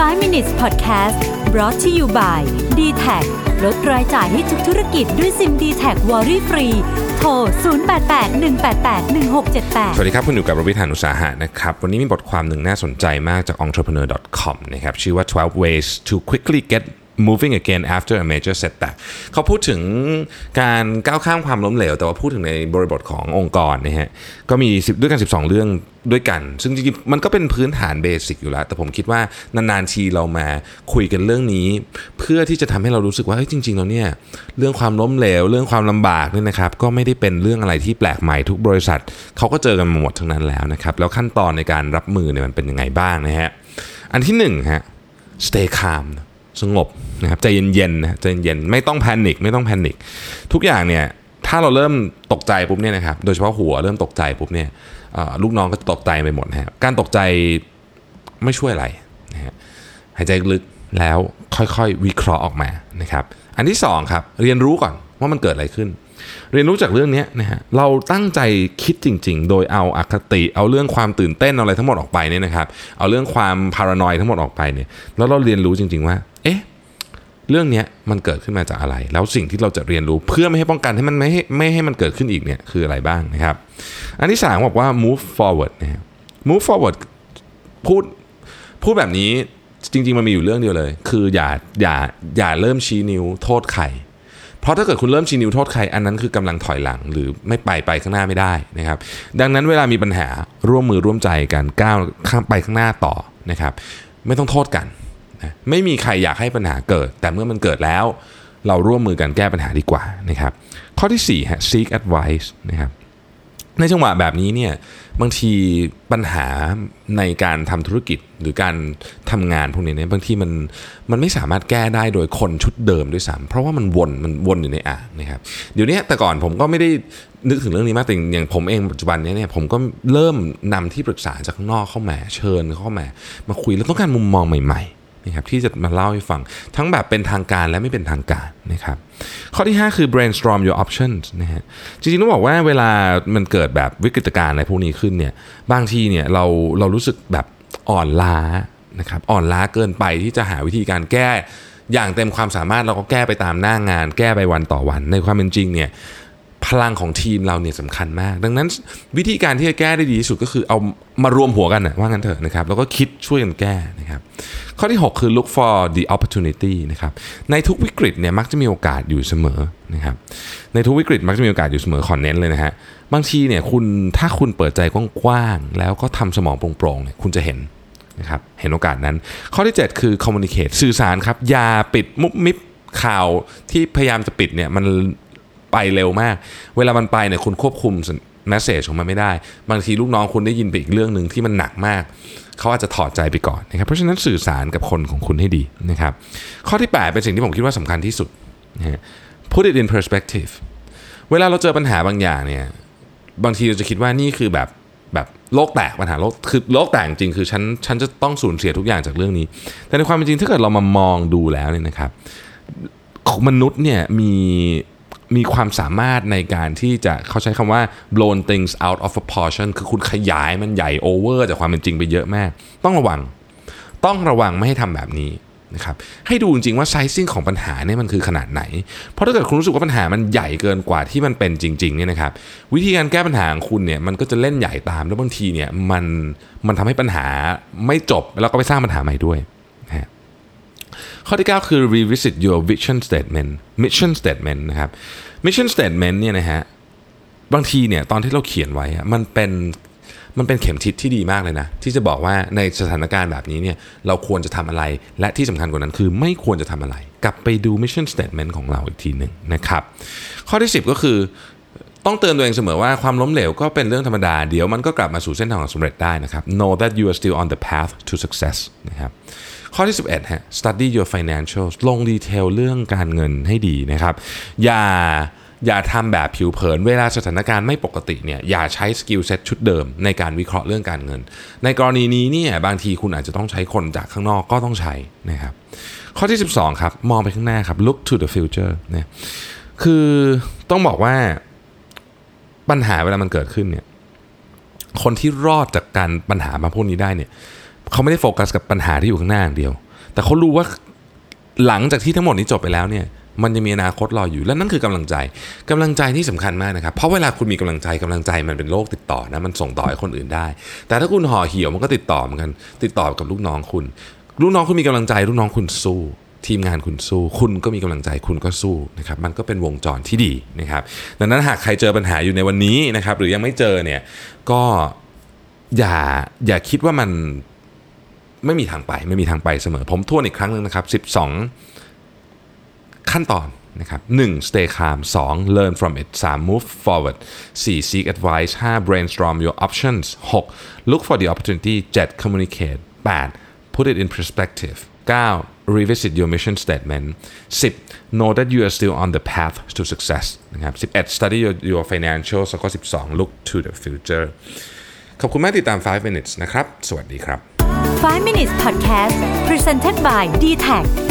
5 minutes podcast brought to you by d t a c ลดรายจ่ายให้ทุกธุรกิจด้วยซิม d t แทวอรี่ฟรีโทร 0881881678 สวัสดีครับ คุณอยู่กับรวิทานุสาหะนะครับ วันนี้มีบทความหนึ่งน่าสนใจมากจาก entrepreneur.com นะครับ ชื่อว่า 12 ways to quickly get moving again after a major setback เขาพูดถึงการก้าวข้ามความล้มเหลว แต่ว่าพูดถึงในบริบทขององค์กรนะฮะก็มีด้วยกัน 12 เรื่องด้วยกัน ซึ่งจริงๆมันก็เป็นพื้นฐานเบสิกอยู่แล้ว แต่ผมคิดว่านานๆทีเรามาคุยกันเรื่องนี้ เพื่อที่จะทำให้เรารู้สึกว่าเฮ้ยจริงๆแล้วเนี่ยเรื่องความล้มเหลว เรื่องความลำบากเนี่ยนะครับก็ไม่ได้เป็นเรื่องอะไรที่แปลกใหม่ทุกบริษัทเขาก็เจอกันหมดทั้งนั้นแล้วนะครับแล้วขั้นตอนในการรับมือเนี่ยมันเป็นยังไงบ้างนะฮะอันที่หนึ่งฮะ stay calm สงบนะครับใจเย็นๆนะใจเย็นๆไม่ต้องแพนิคไม่ต้องแพนิคทุกอย่างเนี่ยถ้าเราเริ่มตกใจปุ๊บเนี่ยนะครับโดยเฉพาะหัวเริ่มตกใจปุ๊บเนี่ยลูกน้องก็จะตกใจไปหมดนะฮะการตกใจไม่ช่วยอะไรนะฮะหายใจลึกแล้วค่อยๆ วิเคราะห์ออกมานะครับ อันที่สองครับเรียนรู้ก่อนว่ามันเกิดอะไรขึ้น เรียนรู้จากเรื่องนี้นะฮะเราตั้งใจคิดจริง ๆ โดยเอาอาคติ เอาเรื่องความตื่นเต้นอะไรทั้งหมดออกไปเนี่ยนะครับ เอาเรื่องความพารานอยทั้งหมดออกไปเนี่ยแล้วเราเรียนรู้จริง ๆ ว่า เอ๊ะเรื่องนี้มันเกิดขึ้นมาจากอะไร แล้วสิ่งที่เราจะเรียนรู้เพื่อไม่ให้ป้องกันให้มันไม่ให้ไม่ให้มันเกิดขึ้นอีกเนี่ยคืออะไรบ้างนะครับ อันที่สามบอกว่า move forward นะฮะ move forward พูดพูดแบบนี้จริง ๆ มันมีอยู่เรื่องเดียวเลย คืออย่าอย่าอย่าเริ่มชี้นิ้วโทษใคร เพราะถ้าเกิดคุณเริ่มชี้นิ้วโทษใครอันนั้นคือกำลังถอยหลังหรือไม่ไปไปข้างหน้าไม่ได้นะครับ ดังนั้นเวลามีปัญหาร่วมมือร่วมใจกันก้าวข้ามไปข้างหน้าต่อนะครับ ไม่ต้องโทษกันนะไม่มีใครอยากให้ปัญหาเกิด แต่เมื่อมันเกิดแล้ว เราร่วมมือกันแก้ปัญหาดีกว่านะครับ ข้อที่4ฮะ seek advice นะครับ ในจังหวะแบบนี้เนี่ยบางทีปัญหาในการทำธุรกิจหรือการทำงานพวกนี้เนี่ยบางทีมันมันไม่สามารถแก้ได้โดยคนชุดเดิมด้วยซ้ำเพราะว่ามันวนมันวนอยู่ในอ่างนะครับเดี๋ยวนี้แต่ก่อนผมก็ไม่ได้นึกถึงเรื่องนี้มากแต่อย่างผมเองปัจจุบันนี้เนี่ยผมก็เริ่มนำที่ปรึกษาจากข้างนอกเข้ามาเชิญเข้ามา มาคุยแล้วต้องการมุมมองใหม่ ๆ นะครับที่จะมาเล่าให้ฟัง ทั้งแบบเป็นทางการและไม่เป็นทางการนะครับข้อที่ 5 คือ brainstorm your options นะฮะจริงๆต้องบอกว่าเวลามันเกิดแบบวิกฤตการณ์อะไรพวกนี้ขึ้นเนี่ยบางทีเนี่ยเราเรารู้สึกแบบอ่อนล้านะครับอ่อนล้าเกินไปที่จะหาวิธีการแก้อย่างเต็มความสามารถเราก็แก้ไปตามหน้างาน แก้ไปวันต่อวัน ในความเป็นจริงเนี่ย พลังของทีมเราเนี่ยสำคัญมาก ดังนั้นวิธีการที่จะแก้ได้ดีที่สุดก็คือเอามารวมหัวกันนะว่างั้นเถอะนะครับ แล้วก็คิดช่วยกันแก้นะครับ ข้อที่ 6 คือ look for the opportunity นะครับในทุกวิกฤตเนี่ยมักจะมีโอกาสอยู่เสมอนะครับในทุกวิกฤตมักจะมีโอกาสอยู่เสมอขอเน้นเลยนะฮะบางทีเนี่ยคุณถ้าคุณเปิดใจกว้างๆแล้วก็ทำสมองโปร่งๆเนี่ยคุณจะเห็นนะครับ เห็นโอกาสนั้น ข้อที่ 7 คือ communicate สื่อสารครับ อย่าปิดมุบมิบข่าวที่พยายามจะปิดเนี่ยมัน ไปเร็วมาก เวลามันไปเนี่ยคุณควบคุมแมสเซจของมันไม่ได้ บางทีลูกน้องคุณได้ยินไปอีกเรื่องหนึ่งที่มันหนักมาก เขาอาจจะถอดใจไปก่อนนะครับ เพราะฉะนั้นสื่อสารกับคนของคุณให้ดีนะครับ ข้อที่ 8 เป็นสิ่งที่ผมคิดว่าสำคัญที่สุดนะฮะ put it in perspective เวลาเราเจอปัญหาบางอย่างเนี่ย บางทีเราจะคิดว่านี่คือแบบแบบโลกแตกปัญหาโลกคือโลกแตกจริงคือฉันฉันจะต้องสูญเสียทุกอย่างจากเรื่องนี้ แต่ในความเป็นจริงถ้าเกิดเรามามองดูแล้วเนี่ยนะครับ มนุษย์เนี่ยมี มีความสามารถในการที่จะเขาใช้คำว่า blown things out of proportion คือคุณขยายมันใหญ่โอเวอร์จากความเป็นจริงไปเยอะมาก ต้องระวัง ต้องระวังไม่ให้ทำแบบนี้นะครับให้ดูจริงๆว่าไซซิ่งของปัญหาเนี่ยมันคือขนาดไหน เพราะถ้าเกิดคุณรู้สึกว่าปัญหามันใหญ่เกินกว่าที่มันเป็นจริงๆเนี่ยนะครับวิธีการแก้ปัญหาของคุณเนี่ยมันก็จะเล่นใหญ่ตามแล้วบางทีเนี่ยมันมันทำให้ปัญหาไม่จบแล้วก็ไปสร้างปัญหาใหม่ด้วย ข้อที่ 9 คือ revisit your vision statement mission statement นะครับ mission statement เนี่ยนะฮะบางทีเนี่ยตอนที่เราเขียนไว้มันเป็นมันเป็นเข็มทิศที่ดีมากเลยนะ ที่จะบอกว่าในสถานการณ์แบบนี้เนี่ยเราควรจะทำอะไร และที่สำคัญกว่านั้นคือไม่ควรจะทำอะไร กลับไปดู mission statement ของเราอีกทีหนึ่งนะครับ ข้อที่ 10 ก็คือต้องเตือนตัวเองเสมอว่าความล้มเหลวก็เป็นเรื่องธรรมดา เดี๋ยวมันก็กลับมาสู่เส้นทางของสำเร็จได้นะครับ know that you are still on the path to success นะครับ ข้อที่ 11ฮะ study your financials ลง detail เรื่องการเงินให้ดีนะครับ อย่าอย่าทำแบบผิวเผิน เวลาสถานการณ์ไม่ปกติเนี่ยอย่าใช้ skill set ชุดเดิมในการวิเคราะห์เรื่องการเงิน ในกรณีนี้เนี่ยบางทีคุณอาจจะต้องใช้คนจากข้างนอกก็ต้องใช้นะครับ ข้อที่ 12 ครับ มองไปข้างหน้าครับ look to the future นะคือต้องบอกว่าปัญหาเวลามันเกิดขึ้นเนี่ยคนที่รอดจากการปัญหามาพวกนี้ได้เนี่ย เขาไม่ได้โฟกัสกับปัญหาที่อยู่ข้างหน้าอย่างเดียว แต่เขารู้ว่าหลังจากที่ทั้งหมดนี้จบไปแล้วเนี่ยมันจะมีอนาคตรออยู่และนั่นคือกำลังใจกำลังใจที่สำคัญมากนะครับ เพราะเวลาคุณมีกำลังใจกำลังใจมันเป็นโรคติดต่อนะมันส่งต่อให้คนอื่นได้ แต่ถ้าคุณห่อเหี่ยวมันก็ติดต่อเหมือนกัน ติดต่อกับลูกน้องคุณ ลูกน้องคุณมีกำลังใจ ลูกน้องคุณสู้ ทีมงานคุณสู้ คุณก็มีกำลังใจคุณก็สู้นะครับมันก็เป็นวงจรที่ดีนะครับดังนั้นหากใครเจอปัญหาอยู่ในวันนี้นะครับหรือยังไม่เจอเนี่ยก็อย่าอย่าคิดว่ามัน ไม่มีทางไปไม่มีทางไปเสมอ ผมทวนอีกครั้งหนึ่งนะครับ 12 ขั้นตอนนะครับ 1. stay calm 2. learn from it 3. move forward 4. seek advice 5. brainstorm your options 6. look for the opportunity 7. communicate 8. put it in perspective 9. revisit your mission statement 10. know that you are still on the path to success นะครับ 11. study your, your financials แล้วก็ 12. look to the future ขอบคุณมากติดตาม 5 minutes นะครับ สวัสดีครับ 5 minutes podcast presented by d t a c